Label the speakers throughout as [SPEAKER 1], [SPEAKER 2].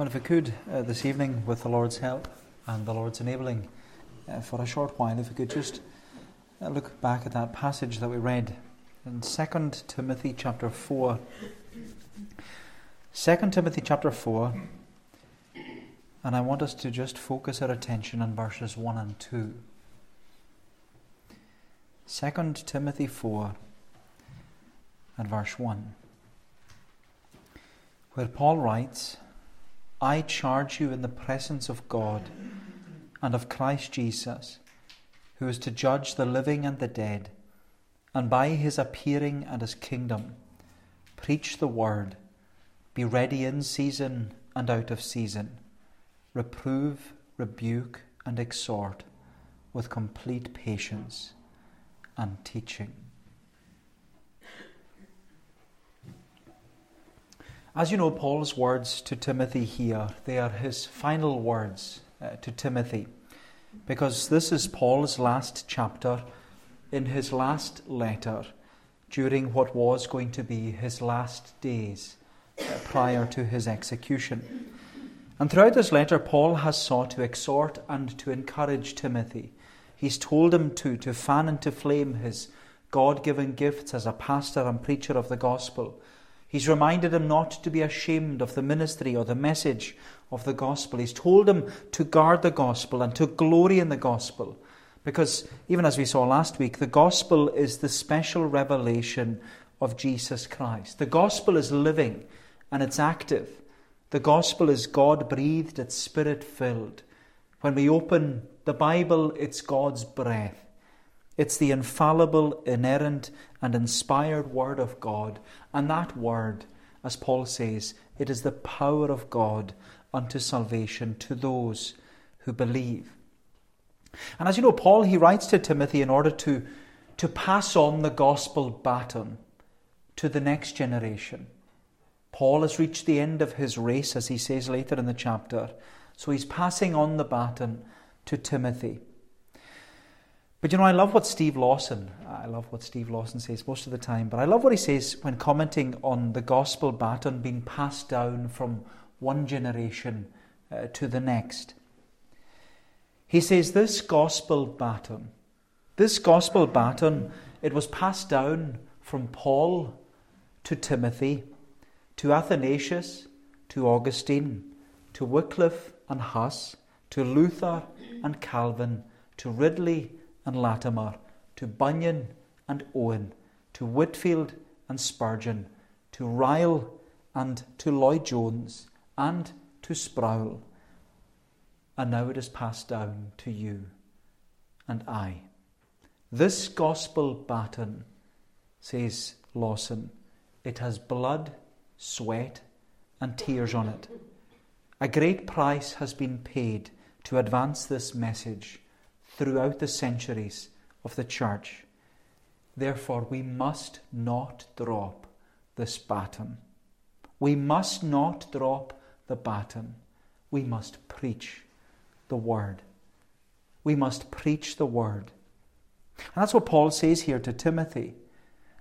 [SPEAKER 1] Well, if we could uh, this evening, with the Lord's help and the Lord's enabling, uh, for a short while, if we could just uh, look back at that passage that we read in 2 Timothy chapter 4. 2 Timothy chapter 4, and I want us to just focus our attention on verses 1 and 2. 2 Timothy 4 and verse 1, where Paul writes, I charge you in the presence of God and of Christ Jesus, who is to judge the living and the dead, and by his appearing and his kingdom, preach the word, be ready in season and out of season, reprove, rebuke, and exhort with complete patience and teaching. As you know, Paul's words to Timothy here, they are his final words uh, to Timothy, because this is Paul's last chapter in his last letter during what was going to be his last days uh, prior to his execution. And throughout this letter, Paul has sought to exhort and to encourage Timothy. He's told him to, to fan into flame his God given gifts as a pastor and preacher of the gospel He's reminded him not to be ashamed of the ministry or the message of the gospel. He's told him to guard the gospel and to glory in the gospel. Because, even as we saw last week, the gospel is the special revelation of Jesus Christ. The gospel is living and it's active. The gospel is God breathed, it's spirit filled. When we open the Bible, it's God's breath. It's the infallible, inerrant, and inspired Word of God. And that Word, as Paul says, it is the power of God unto salvation to those who believe. And as you know, Paul, he writes to Timothy in order to, to pass on the gospel baton to the next generation. Paul has reached the end of his race, as he says later in the chapter. So he's passing on the baton to Timothy. But you know, I love what Steve Lawson, I love what Steve Lawson says most of the time, but I love what he says when commenting on the gospel baton being passed down from one generation uh, to the next. He says, This gospel baton, this gospel baton, it was passed down from Paul to Timothy, to Athanasius, to Augustine, to Wycliffe and Huss, to Luther and Calvin, to Ridley and Latimer, to Bunyan and Owen, to Whitefield and Spurgeon, to Ryle and to Lloyd Jones, and to Sproul. And now it is passed down to you and I. This gospel baton, says Lawson, it has blood, sweat, and tears on it. A great price has been paid to advance this message throughout the centuries of the church. Therefore, we must not drop this baton. We must not drop the baton. We must preach the word. We must preach the word. And that's what Paul says here to Timothy.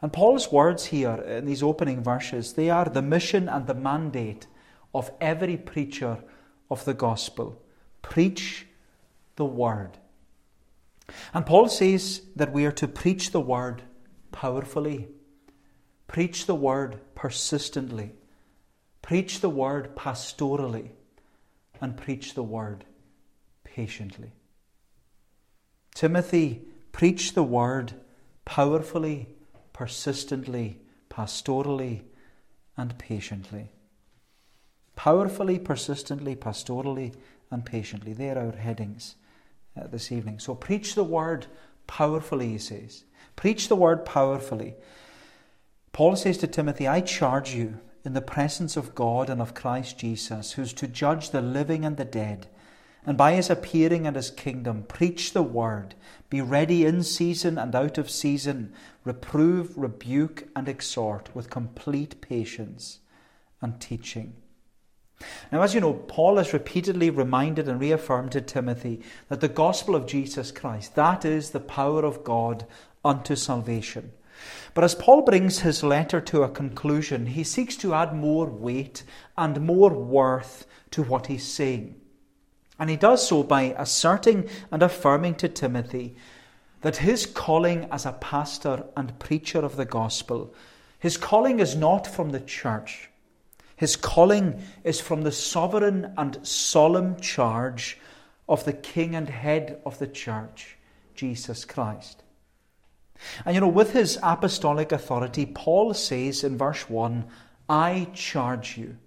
[SPEAKER 1] And Paul's words here in these opening verses, they are the mission and the mandate of every preacher of the gospel. Preach the word. And Paul says that we are to preach the word powerfully, preach the word persistently, preach the word pastorally, and preach the word patiently. Timothy, preach the word powerfully, persistently, pastorally, and patiently. Powerfully, persistently, pastorally, and patiently. They are our headings Uh, this evening. So preach the word powerfully, he says. Preach the word powerfully. Paul says to Timothy, I charge you in the presence of God and of Christ Jesus, who's to judge the living and the dead, and by his appearing and his kingdom, preach the word. Be ready in season and out of season. Reprove, rebuke, and exhort with complete patience and teaching. Now, as you know, Paul has repeatedly reminded and reaffirmed to Timothy that the gospel of Jesus Christ, that is the power of God unto salvation. But as Paul brings his letter to a conclusion, he seeks to add more weight and more worth to what he's saying. And he does so by asserting and affirming to Timothy that his calling as a pastor and preacher of the gospel, his calling is not from the church. His calling is from the sovereign and solemn charge of the King and head of the church, Jesus Christ. And you know, with his apostolic authority, Paul says in verse 1 I charge you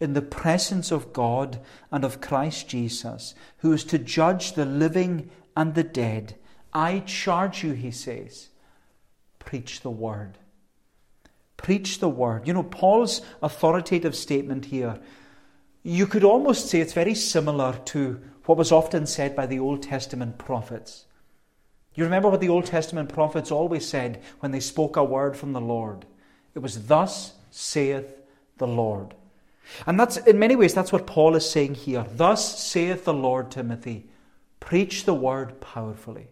[SPEAKER 1] in the presence of God and of Christ Jesus, who is to judge the living and the dead. I charge you, he says, preach the word. Preach the word. You know, Paul's authoritative statement here, you could almost say it's very similar to what was often said by the Old Testament prophets. You remember what the Old Testament prophets always said when they spoke a word from the Lord? It was, Thus saith the Lord. And that's, in many ways, that's what Paul is saying here. Thus saith the Lord, Timothy, preach the word powerfully.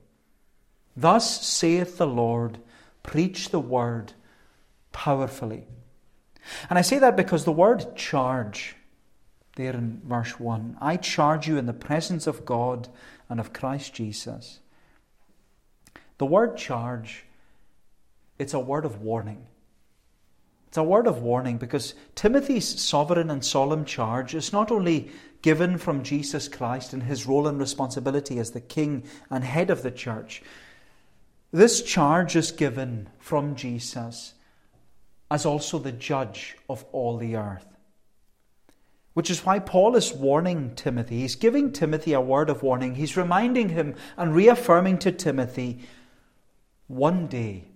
[SPEAKER 1] Thus saith the Lord, preach the word powerfully. And I say that because the word charge, there in verse 1, I charge you in the presence of God and of Christ Jesus the word charge, it's a word of warning. It's a word of warning because Timothy's sovereign and solemn charge is not only given from Jesus Christ in his role and responsibility as the king and head of the church. This charge is given from Jesus as also the judge of all the earth. Which is why Paul is warning Timothy. He's giving Timothy a word of warning. He's reminding him and reaffirming to Timothy one day,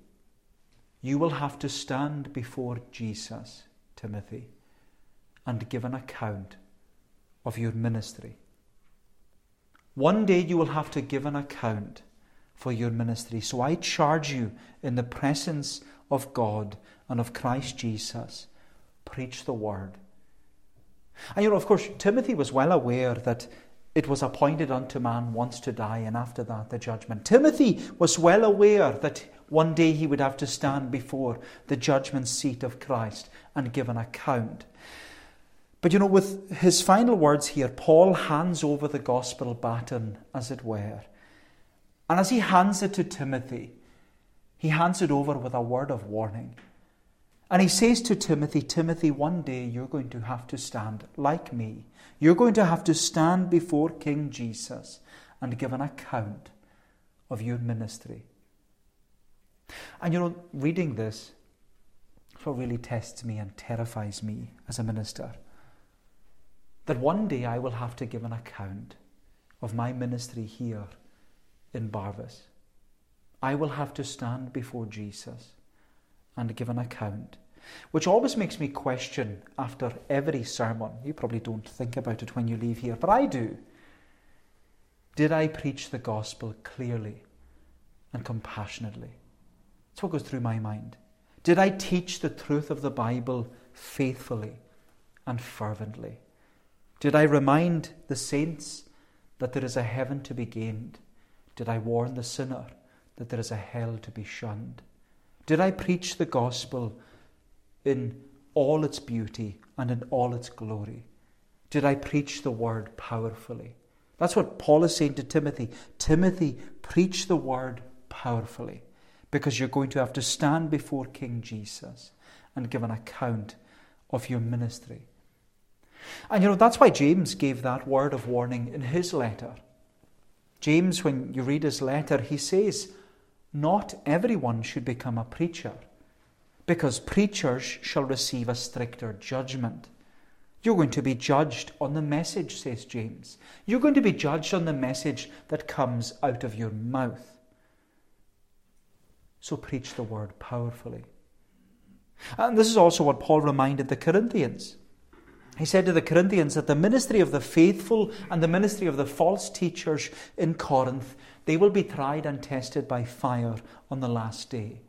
[SPEAKER 1] you will have to stand before Jesus, Timothy, and give an account of your ministry. One day you will have to give an account for your ministry. So I charge you in the presence of God and of Christ Jesus, preach the word. And you know, of course, Timothy was well aware that it was appointed unto man once to die, and after that the judgment. Timothy was well aware that one day he would have to stand before the judgment seat of Christ and give an account. But you know, with his final words here, Paul hands over the gospel baton, as it were. And as he hands it to Timothy, he hands it over with a word of warning. And he says to Timothy, Timothy, one day you're going to have to stand like me. You're going to have to stand before King Jesus and give an account of your ministry. And you know, reading this, what really tests me and terrifies me as a minister. That one day I will have to give an account of my ministry here in Barvas. I will have to stand before Jesus and give an account, which always makes me question after every sermon. You probably don't think about it when you leave here, but I do. Did I preach the gospel clearly and compassionately? That's what goes through my mind. Did I teach the truth of the Bible faithfully and fervently? Did I remind the saints that there is a heaven to be gained? Did I warn the sinner that there is a hell to be shunned? Did I preach the gospel in all its beauty and in all its glory? Did I preach the word powerfully? That's what Paul is saying to Timothy. Timothy, preach the word powerfully because you're going to have to stand before King Jesus and give an account of your ministry. And you know, that's why James gave that word of warning in his letter. James, when you read his letter, he says, not everyone should become a preacher, because preachers shall receive a stricter judgment. You're going to be judged on the message, says James. You're going to be judged on the message that comes out of your mouth. So preach the word powerfully. And this is also what Paul reminded the Corinthians. He said to the Corinthians that the ministry of the faithful and the ministry of the false teachers in Corinth they will be tried and tested by fire on the last day.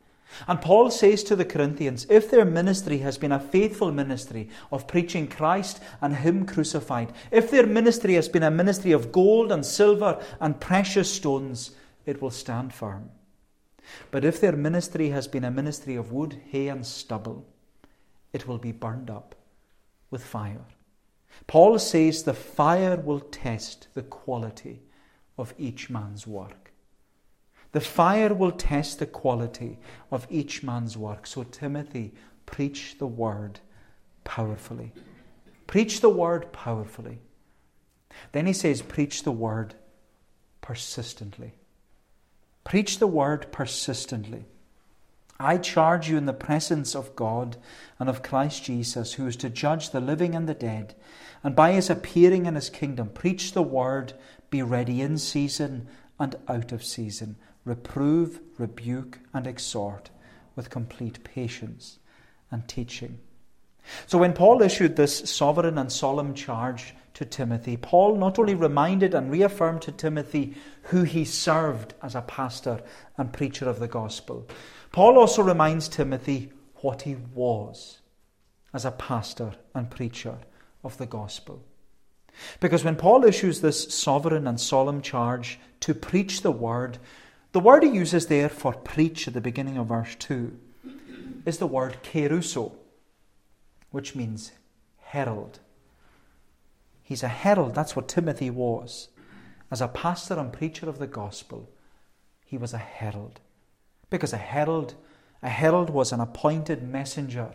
[SPEAKER 1] And Paul says to the Corinthians if their ministry has been a faithful ministry of preaching Christ and Him crucified, if their ministry has been a ministry of gold and silver and precious stones, it will stand firm. But if their ministry has been a ministry of wood, hay, and stubble, it will be burned up with fire. Paul says the fire will test the quality of each man's work. The fire will test the quality of each man's work. So, Timothy, preach the word powerfully. Preach the word powerfully. Then he says, preach the word persistently. Preach the word persistently. I charge you in the presence of God and of Christ Jesus, who is to judge the living and the dead, and by his appearing in his kingdom, preach the word, be ready in season and out of season, reprove, rebuke, and exhort with complete patience and teaching. So, when Paul issued this sovereign and solemn charge to Timothy, Paul not only reminded and reaffirmed to Timothy who he served as a pastor and preacher of the gospel, Paul also reminds Timothy what he was as a pastor and preacher of the gospel. Because when Paul issues this sovereign and solemn charge to preach the word, the word he uses there for preach at the beginning of verse 2 is the word keruso, which means herald. He's a herald. That's what Timothy was. As a pastor and preacher of the gospel, he was a herald. Because a herald, a herald was an appointed messenger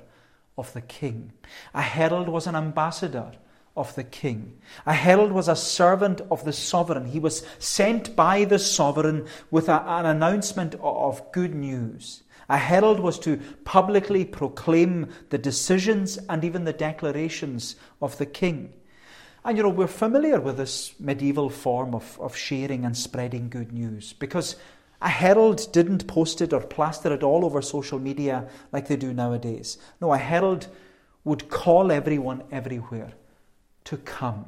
[SPEAKER 1] of the king. A herald was an ambassador of the king. A herald was a servant of the sovereign. He was sent by the sovereign with a, an announcement of good news. A herald was to publicly proclaim the decisions and even the declarations of the king. And you know, we're familiar with this medieval form of, of sharing and spreading good news because a herald didn't post it or plaster it all over social media like they do nowadays. No, a herald would call everyone everywhere to come.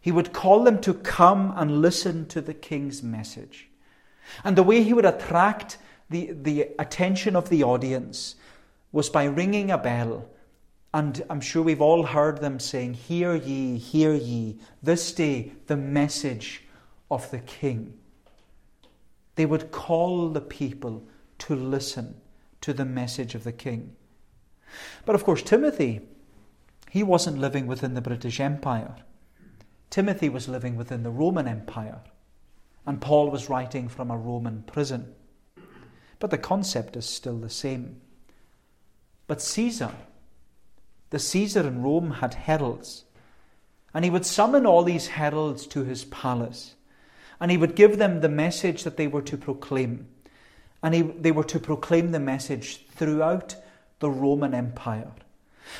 [SPEAKER 1] He would call them to come and listen to the king's message. And the way he would attract the, the attention of the audience was by ringing a bell and I'm sure we've all heard them saying, Hear ye, hear ye, this day the message of the King. They would call the people to listen to the message of the King. But of course, Timothy, he wasn't living within the British Empire. Timothy was living within the Roman Empire, and Paul was writing from a Roman prison. But the concept is still the same. But Caesar, the Caesar in Rome had heralds. And he would summon all these heralds to his palace. And he would give them the message that they were to proclaim. And he, they were to proclaim the message throughout the Roman Empire.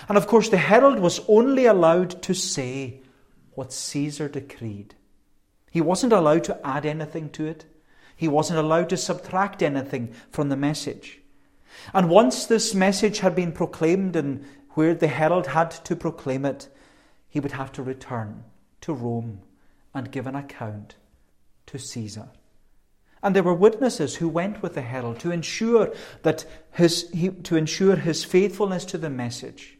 [SPEAKER 1] And of course, the herald was only allowed to say what Caesar decreed. He wasn't allowed to add anything to it, he wasn't allowed to subtract anything from the message. And once this message had been proclaimed and where the herald had to proclaim it, he would have to return to Rome and give an account to Caesar. And there were witnesses who went with the herald to ensure that his, he, to ensure his faithfulness to the message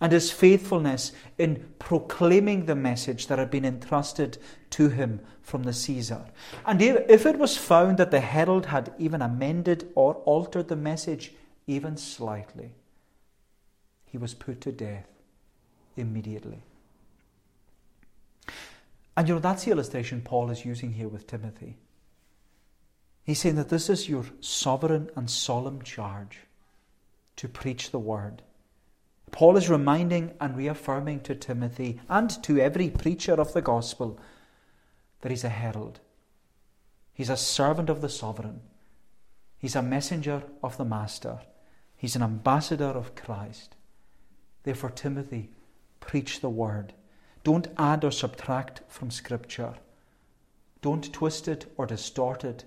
[SPEAKER 1] and his faithfulness in proclaiming the message that had been entrusted to him from the Caesar. And if it was found that the herald had even amended or altered the message even slightly, he was put to death immediately. And you know, that's the illustration Paul is using here with Timothy. He's saying that this is your sovereign and solemn charge to preach the word. Paul is reminding and reaffirming to Timothy and to every preacher of the gospel that he's a herald. He's a servant of the sovereign. He's a messenger of the master. He's an ambassador of Christ. Therefore, Timothy, preach the word. Don't add or subtract from Scripture. Don't twist it or distort it.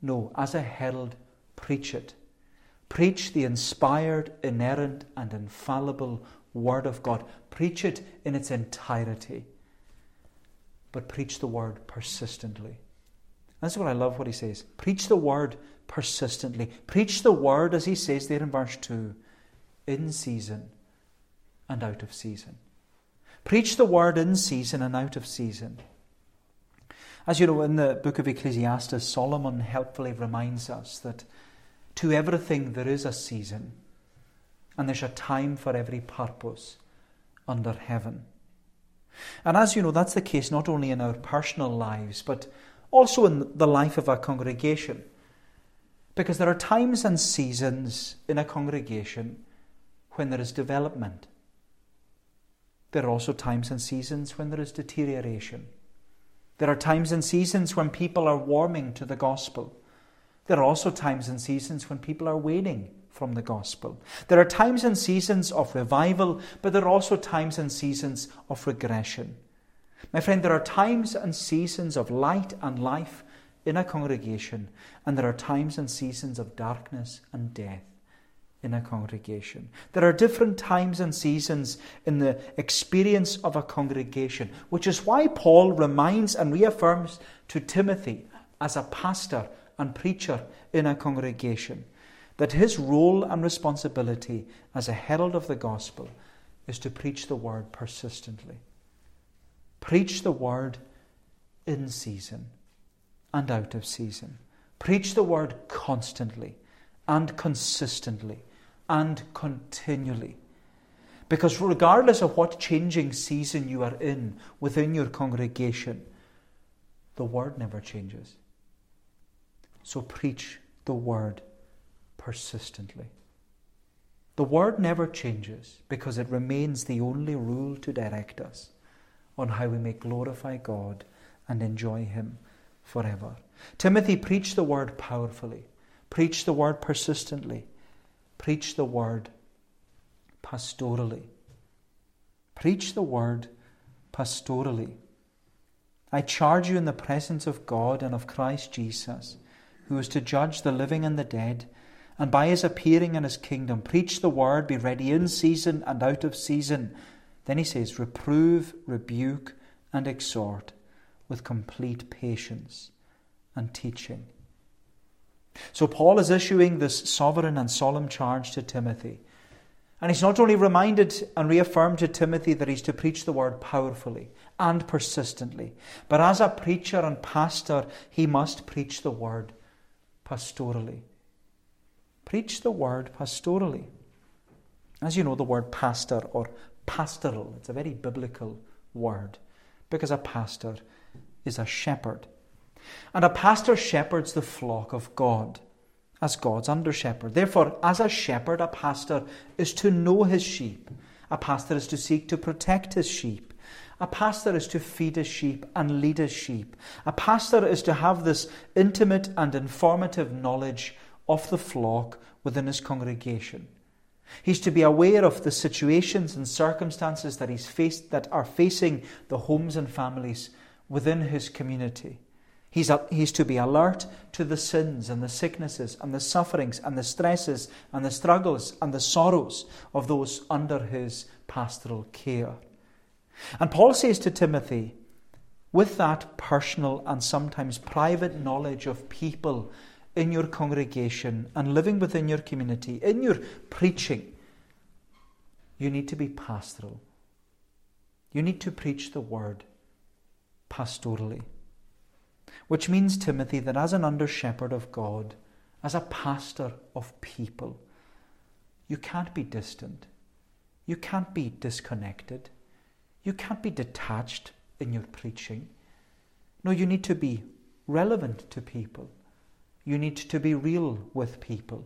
[SPEAKER 1] No, as a herald, preach it. Preach the inspired, inerrant, and infallible Word of God. Preach it in its entirety. But preach the Word persistently. That's what I love what he says. Preach the Word persistently. Preach the Word, as he says there in verse 2, in season and out of season. Preach the word in season and out of season. As you know, in the book of Ecclesiastes, Solomon helpfully reminds us that To everything there is a season, and there's a time for every purpose under heaven. And as you know, that's the case not only in our personal lives, but also in the life of our congregation. Because there are times and seasons in a congregation when there is development. There are also times and seasons when there is deterioration. There are times and seasons when people are warming to the gospel. There are also times and seasons when people are waning from the gospel. There are times and seasons of revival, but there are also times and seasons of regression. My friend, there are times and seasons of light and life in a congregation, and there are times and seasons of darkness and death in a congregation. There are different times and seasons in the experience of a congregation, which is why Paul reminds and reaffirms to Timothy as a pastor and preacher in a congregation that his role and responsibility as a herald of the gospel is to preach the word persistently. Preach the word in season and out of season. Preach the word constantly and consistently and continually. Because regardless of what changing season you are in within your congregation, the word never changes. So preach the word persistently. The word never changes because it remains the only rule to direct us on how we may glorify God and enjoy Him forever. Timothy, preach the word powerfully, preach the word persistently, preach the word pastorally. Preach the word pastorally. I charge you in the presence of God and of Christ Jesus, who is to judge the living and the dead, and by his appearing in his kingdom, preach the word, be ready in season and out of season. Then he says, reprove, rebuke, and exhort with complete patience and teaching. So, Paul is issuing this sovereign and solemn charge to Timothy. And he's not only reminded and reaffirmed to Timothy that he's to preach the word powerfully and persistently, but as a preacher and pastor, he must preach the word pastorally. Preach the word pastorally. As you know, the word pastor or pastoral, it's a very biblical word because a pastor is a shepherd. And a pastor shepherds the flock of God as God's under shepherd. Therefore, as a shepherd, a pastor is to know his sheep. A pastor is to seek to protect his sheep. A pastor is to feed his sheep and lead his sheep. A pastor is to have this intimate and informative knowledge of the flock within his congregation. He's to be aware of the situations and circumstances that he's faced that are facing the homes and families within his community. He's, a, he's to be alert to the sins and the sicknesses and the sufferings and the stresses and the struggles and the sorrows of those under his pastoral care. And Paul says to Timothy, with that personal and sometimes private knowledge of people in your congregation and living within your community, in your preaching, you need to be pastoral. You need to preach the word pastorally. Which means, Timothy, that as an under shepherd of God, as a pastor of people, you can't be distant. You can't be disconnected. You can't be detached in your preaching. No, you need to be relevant to people. You need to be real with people.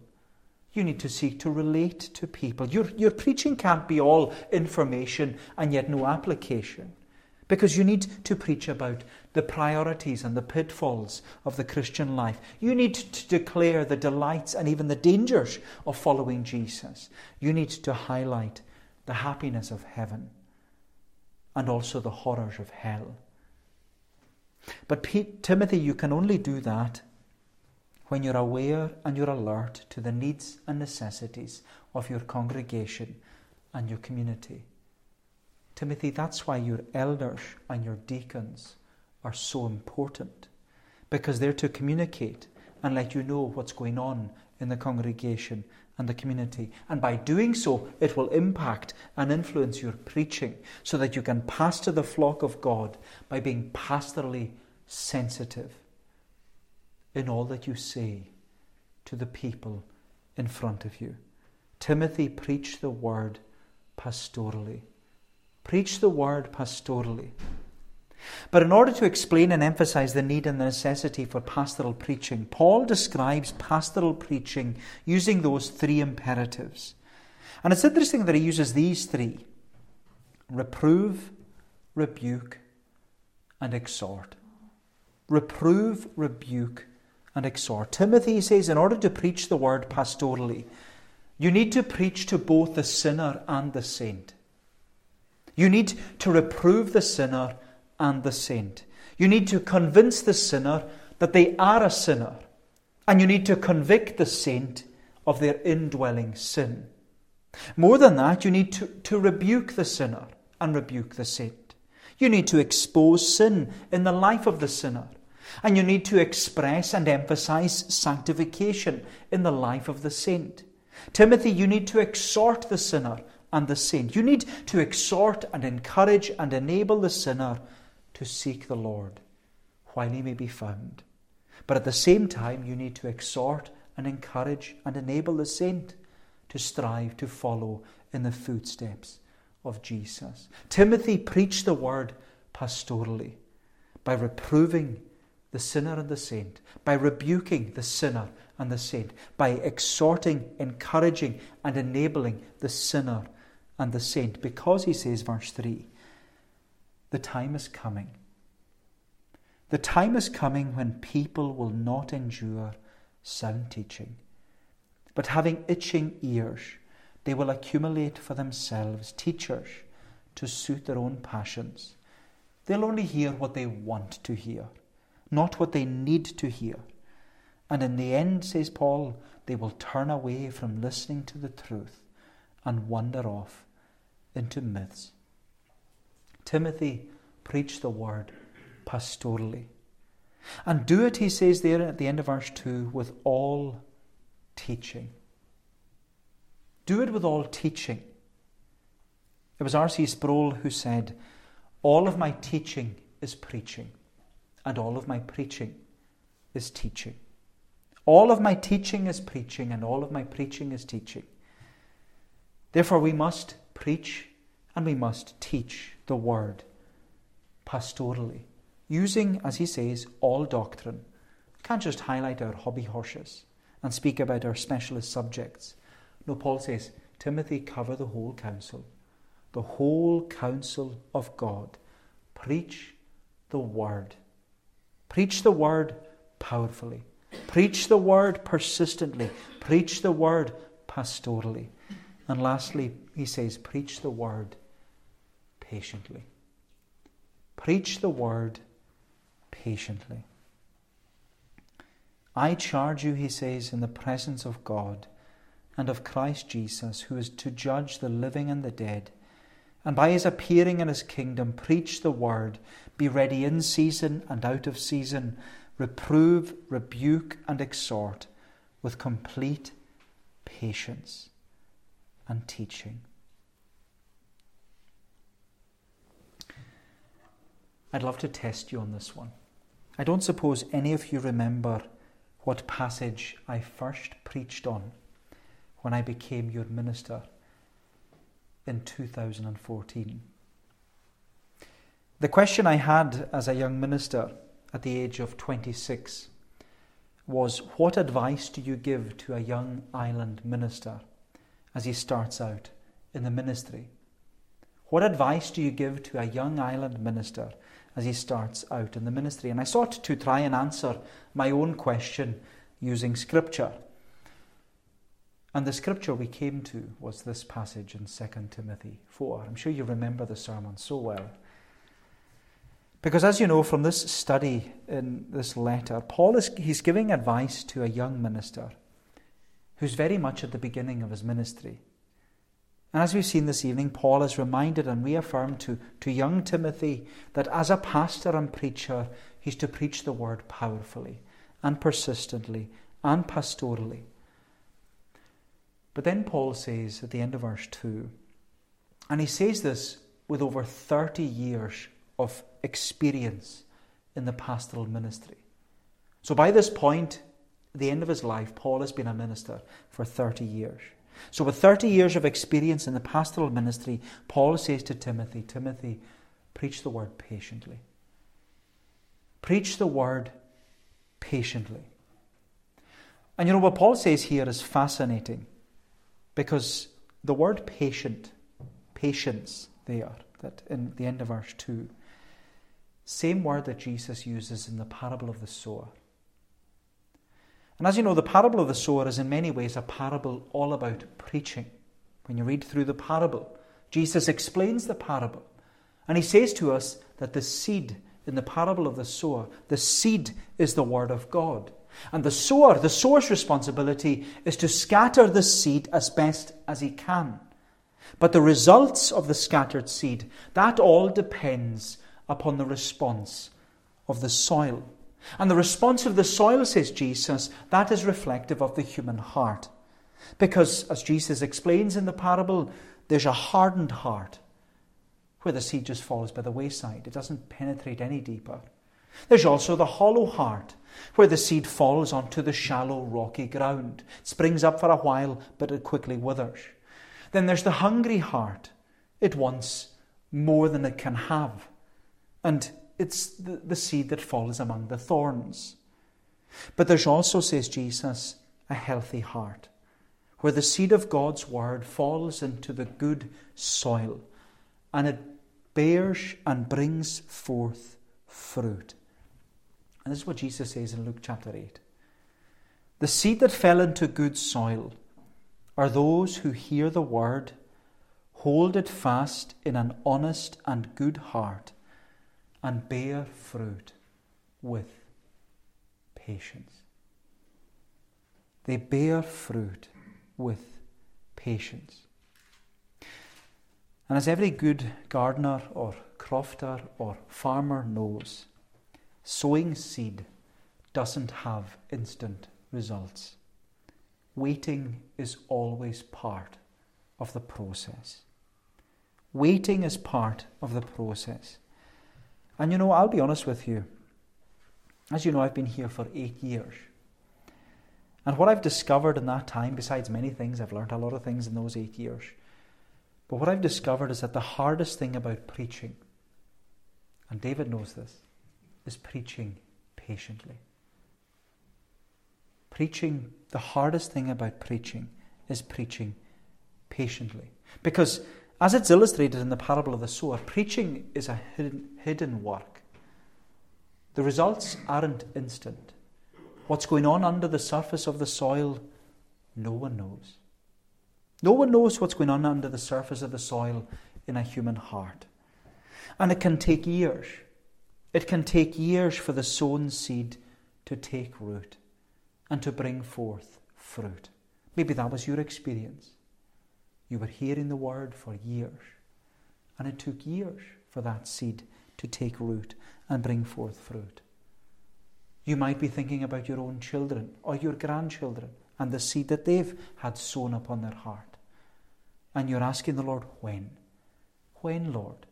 [SPEAKER 1] You need to seek to relate to people. Your, your preaching can't be all information and yet no application because you need to preach about the priorities and the pitfalls of the Christian life. You need to declare the delights and even the dangers of following Jesus. You need to highlight the happiness of heaven and also the horrors of hell. But Timothy, you can only do that when you're aware and you're alert to the needs and necessities of your congregation and your community. Timothy, that's why your elders and your deacons are so important because they're to communicate and let you know what's going on in the congregation and the community. And by doing so, it will impact and influence your preaching so that you can pastor the flock of God by being pastorally sensitive in all that you say to the people in front of you. Timothy, preach the word pastorally. Preach the word pastorally. But in order to explain and emphasize the need and the necessity for pastoral preaching, Paul describes pastoral preaching using those three imperatives. And it's interesting that he uses these three reprove, rebuke, and exhort. Reprove, rebuke, and exhort. Timothy says, in order to preach the word pastorally, you need to preach to both the sinner and the saint. You need to reprove the sinner and the saint. You need to convince the sinner that they are a sinner. And you need to convict the saint of their indwelling sin. More than that, you need to, to rebuke the sinner and rebuke the saint. You need to expose sin in the life of the sinner. And you need to express and emphasize sanctification in the life of the saint. Timothy, you need to exhort the sinner and the saint. You need to exhort and encourage and enable the sinner to seek the Lord while he may be found. But at the same time, you need to exhort and encourage and enable the saint to strive to follow in the footsteps of Jesus. Timothy preached the word pastorally by reproving the sinner and the saint, by rebuking the sinner and the saint, by exhorting, encouraging, and enabling the sinner and the saint. Because he says, verse 3, the time is coming. The time is coming when people will not endure sound teaching, but having itching ears, they will accumulate for themselves teachers to suit their own passions. They'll only hear what they want to hear, not what they need to hear. And in the end, says Paul, they will turn away from listening to the truth and wander off into myths. Timothy, preach the word pastorally. And do it, he says there at the end of verse 2, with all teaching. Do it with all teaching. It was R.C. Sproul who said, All of my teaching is preaching, and all of my preaching is teaching. All of my teaching is preaching, and all of my preaching is teaching. Therefore, we must preach and we must teach the word pastorally, using, as he says, all doctrine. Can't just highlight our hobby horses and speak about our specialist subjects. No, Paul says, Timothy, cover the whole counsel, the whole counsel of God. Preach the word. Preach the word powerfully. Preach the word persistently. Preach the word pastorally. And lastly, he says, preach the word patiently. Preach the word patiently. I charge you, he says, in the presence of God and of Christ Jesus, who is to judge the living and the dead, and by his appearing in his kingdom, preach the word, be ready in season and out of season, reprove, rebuke, and exhort with complete patience and teaching. I'd love to test you on this one. I don't suppose any of you remember what passage I first preached on when I became your minister in 2014. The question I had as a young minister at the age of 26 was What advice do you give to a young island minister as he starts out in the ministry? What advice do you give to a young island minister as he starts out in the ministry. And I sought to try and answer my own question using scripture. And the scripture we came to was this passage in 2 Timothy 4. I'm sure you remember the sermon so well. Because as you know from this study in this letter, Paul is he's giving advice to a young minister who's very much at the beginning of his ministry. And as we've seen this evening, Paul has reminded and reaffirmed to, to young Timothy that as a pastor and preacher, he's to preach the word powerfully and persistently and pastorally. But then Paul says at the end of verse 2, and he says this with over 30 years of experience in the pastoral ministry. So by this point the end of his life, Paul has been a minister for 30 years. So, with 30 years of experience in the pastoral ministry, Paul says to Timothy, Timothy, preach the word patiently. Preach the word patiently. And you know what Paul says here is fascinating because the word patient, patience, there, that in the end of verse 2, same word that Jesus uses in the parable of the sower. And as you know, the parable of the sower is in many ways a parable all about preaching. When you read through the parable, Jesus explains the parable. And he says to us that the seed in the parable of the sower, the seed is the word of God. And the sower, the sower's responsibility is to scatter the seed as best as he can. But the results of the scattered seed, that all depends upon the response of the soil. And the response of the soil, says Jesus, that is reflective of the human heart. Because, as Jesus explains in the parable, there's a hardened heart where the seed just falls by the wayside. It doesn't penetrate any deeper. There's also the hollow heart, where the seed falls onto the shallow, rocky ground. It springs up for a while, but it quickly withers. Then there's the hungry heart. It wants more than it can have. And it's the, the seed that falls among the thorns. But there's also, says Jesus, a healthy heart, where the seed of God's word falls into the good soil and it bears and brings forth fruit. And this is what Jesus says in Luke chapter 8. The seed that fell into good soil are those who hear the word, hold it fast in an honest and good heart and bear fruit with patience. They bear fruit with patience. And as every good gardener or crofter or farmer knows, sowing seed doesn't have instant results. Waiting is always part of the process. Waiting is part of the process. And you know, I'll be honest with you. As you know, I've been here for eight years. And what I've discovered in that time, besides many things, I've learned a lot of things in those eight years. But what I've discovered is that the hardest thing about preaching, and David knows this, is preaching patiently. Preaching, the hardest thing about preaching is preaching patiently. Because as it's illustrated in the parable of the sower, preaching is a hidden, hidden work. The results aren't instant. What's going on under the surface of the soil, no one knows. No one knows what's going on under the surface of the soil in a human heart. And it can take years. It can take years for the sown seed to take root and to bring forth fruit. Maybe that was your experience. You were hearing the word for years, and it took years for that seed to take root and bring forth fruit. You might be thinking about your own children or your grandchildren and the seed that they've had sown upon their heart. And you're asking the Lord, when? When, Lord?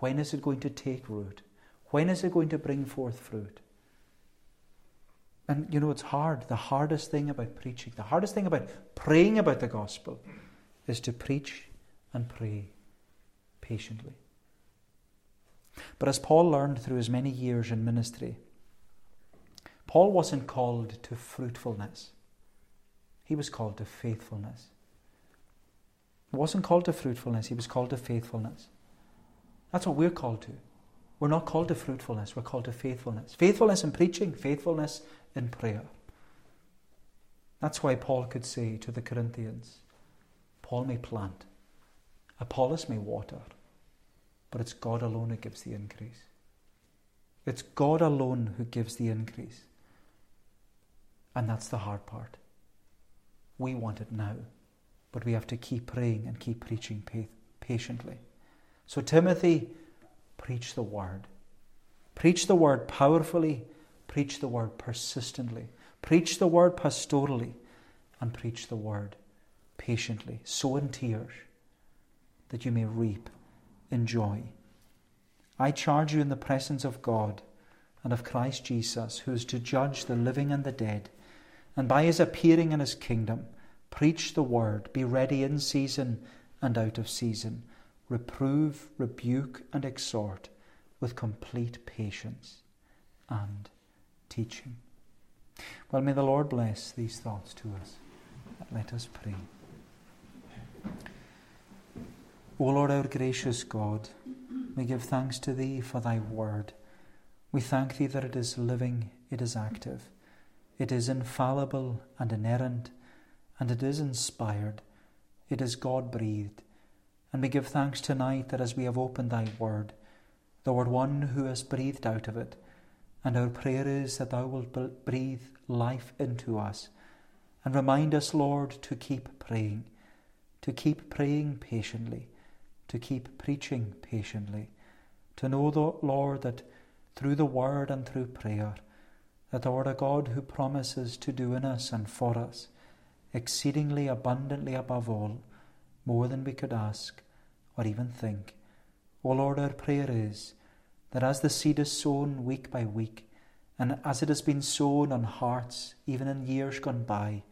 [SPEAKER 1] When is it going to take root? When is it going to bring forth fruit? And you know, it's hard. The hardest thing about preaching, the hardest thing about praying about the gospel is to preach and pray patiently. But as Paul learned through his many years in ministry, Paul wasn't called to fruitfulness, he was called to faithfulness. He wasn't called to fruitfulness, he was called to faithfulness. That's what we're called to. We're not called to fruitfulness, we're called to faithfulness. Faithfulness in preaching, faithfulness in prayer. That's why Paul could say to the Corinthians, Paul may plant, Apollos may water, but it's God alone who gives the increase. It's God alone who gives the increase. And that's the hard part. We want it now, but we have to keep praying and keep preaching patiently. So, Timothy, preach the word. Preach the word powerfully, preach the word persistently, preach the word pastorally, and preach the word patiently, sow in tears, that you may reap in joy. I charge you in the presence of God and of Christ Jesus, who is to judge the living and the dead, and by his appearing in his kingdom, preach the word, be ready in season and out of season, reprove, rebuke, and exhort with complete patience and teaching. Well, may the Lord bless these thoughts to us. Let us pray. O Lord, our gracious God, we give thanks to Thee for Thy word. We thank Thee that it is living, it is active, it is infallible and inerrant, and it is inspired, it is God breathed. And we give thanks tonight that as we have opened Thy word, Thou art one who has breathed out of it, and our prayer is that Thou wilt breathe life into us. And remind us, Lord, to keep praying, to keep praying patiently, to keep preaching patiently, to know, the Lord, that through the word and through prayer, that Thou a God who promises to do in us and for us exceedingly abundantly above all, more than we could ask or even think. O Lord, our prayer is that as the seed is sown week by week, and as it has been sown on hearts even in years gone by,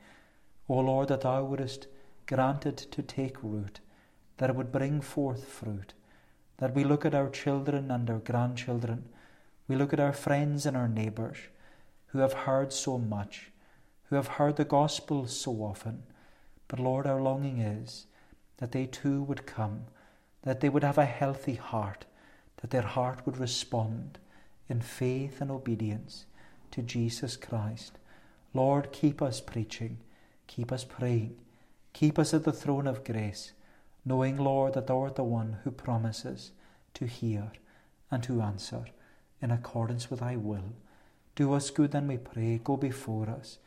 [SPEAKER 1] O Lord, that Thou wouldest grant it to take root, that it would bring forth fruit, that we look at our children and our grandchildren, we look at our friends and our neighbours who have heard so much, who have heard the gospel so often. But Lord, our longing is that they too would come, that they would have a healthy heart, that their heart would respond in faith and obedience to Jesus Christ. Lord, keep us preaching, keep us praying, keep us at the throne of grace, knowing, Lord, that Thou art the one who promises to hear and to answer in accordance with Thy will. Do us good, then we pray. Go before us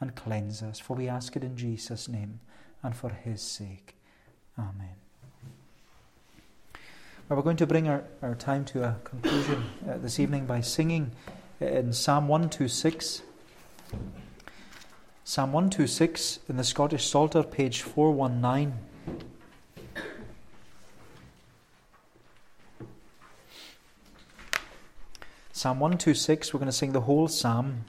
[SPEAKER 1] and cleanse us, for we ask it in Jesus' name and for His sake. Amen. Well, we're going to bring our, our time to a conclusion uh, this evening by singing in Psalm 126. Psalm 126 in the Scottish Psalter, page 419. Psalm 126, we're going to sing the whole psalm.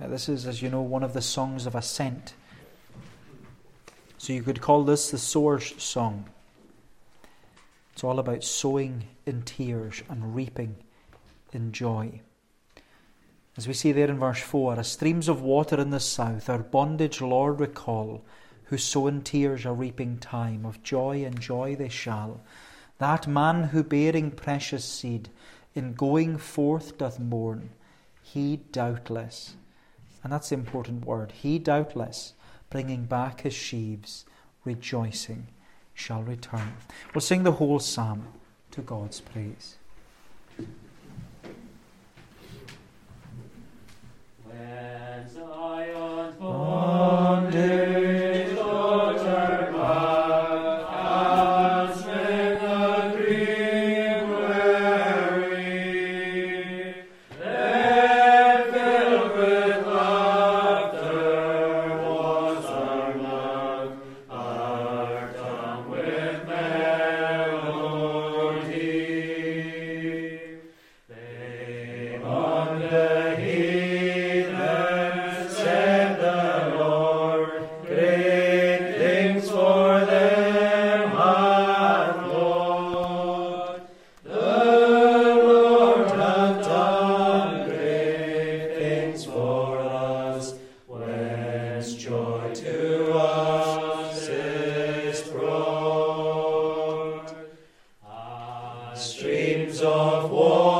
[SPEAKER 1] Uh, this is, as you know, one of the songs of ascent. So you could call this the sower's song. It's all about sowing in tears and reaping in joy. As we see there in verse 4, as streams of water in the south, our bondage, Lord, recall who sow in tears a reaping time, of joy and joy they shall. That man who bearing precious seed, in going forth doth mourn, he doubtless, and that's the important word, he doubtless, bringing back his sheaves, rejoicing, shall return. We'll sing the whole psalm to God's praise.
[SPEAKER 2] Man
[SPEAKER 1] of bearing